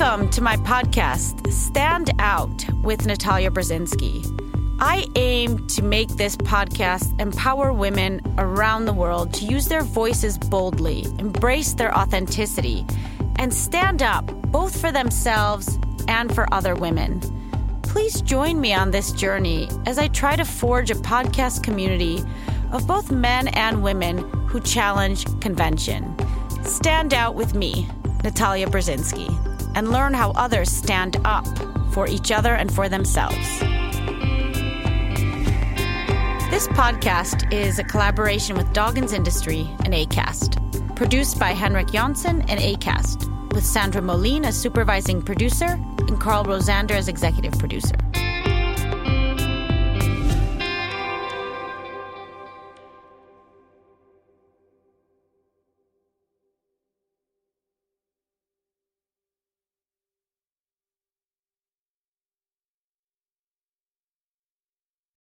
Welcome to my podcast, Stand Out with Natalia Brzezinski. I aim to make this podcast empower women around the world to use their voices boldly, embrace their authenticity, and stand up both for themselves and for other women. Please join me on this journey as I try to forge a podcast community of both men and women who challenge convention. Stand out with me, Natalia Brzezinski, and learn how others stand up for each other and for themselves. This podcast is a collaboration with Dagens Industri and ACAST, produced by Henrik Jonsson and ACAST, with Sandra Moline as supervising producer and Carl Rosander as executive producer.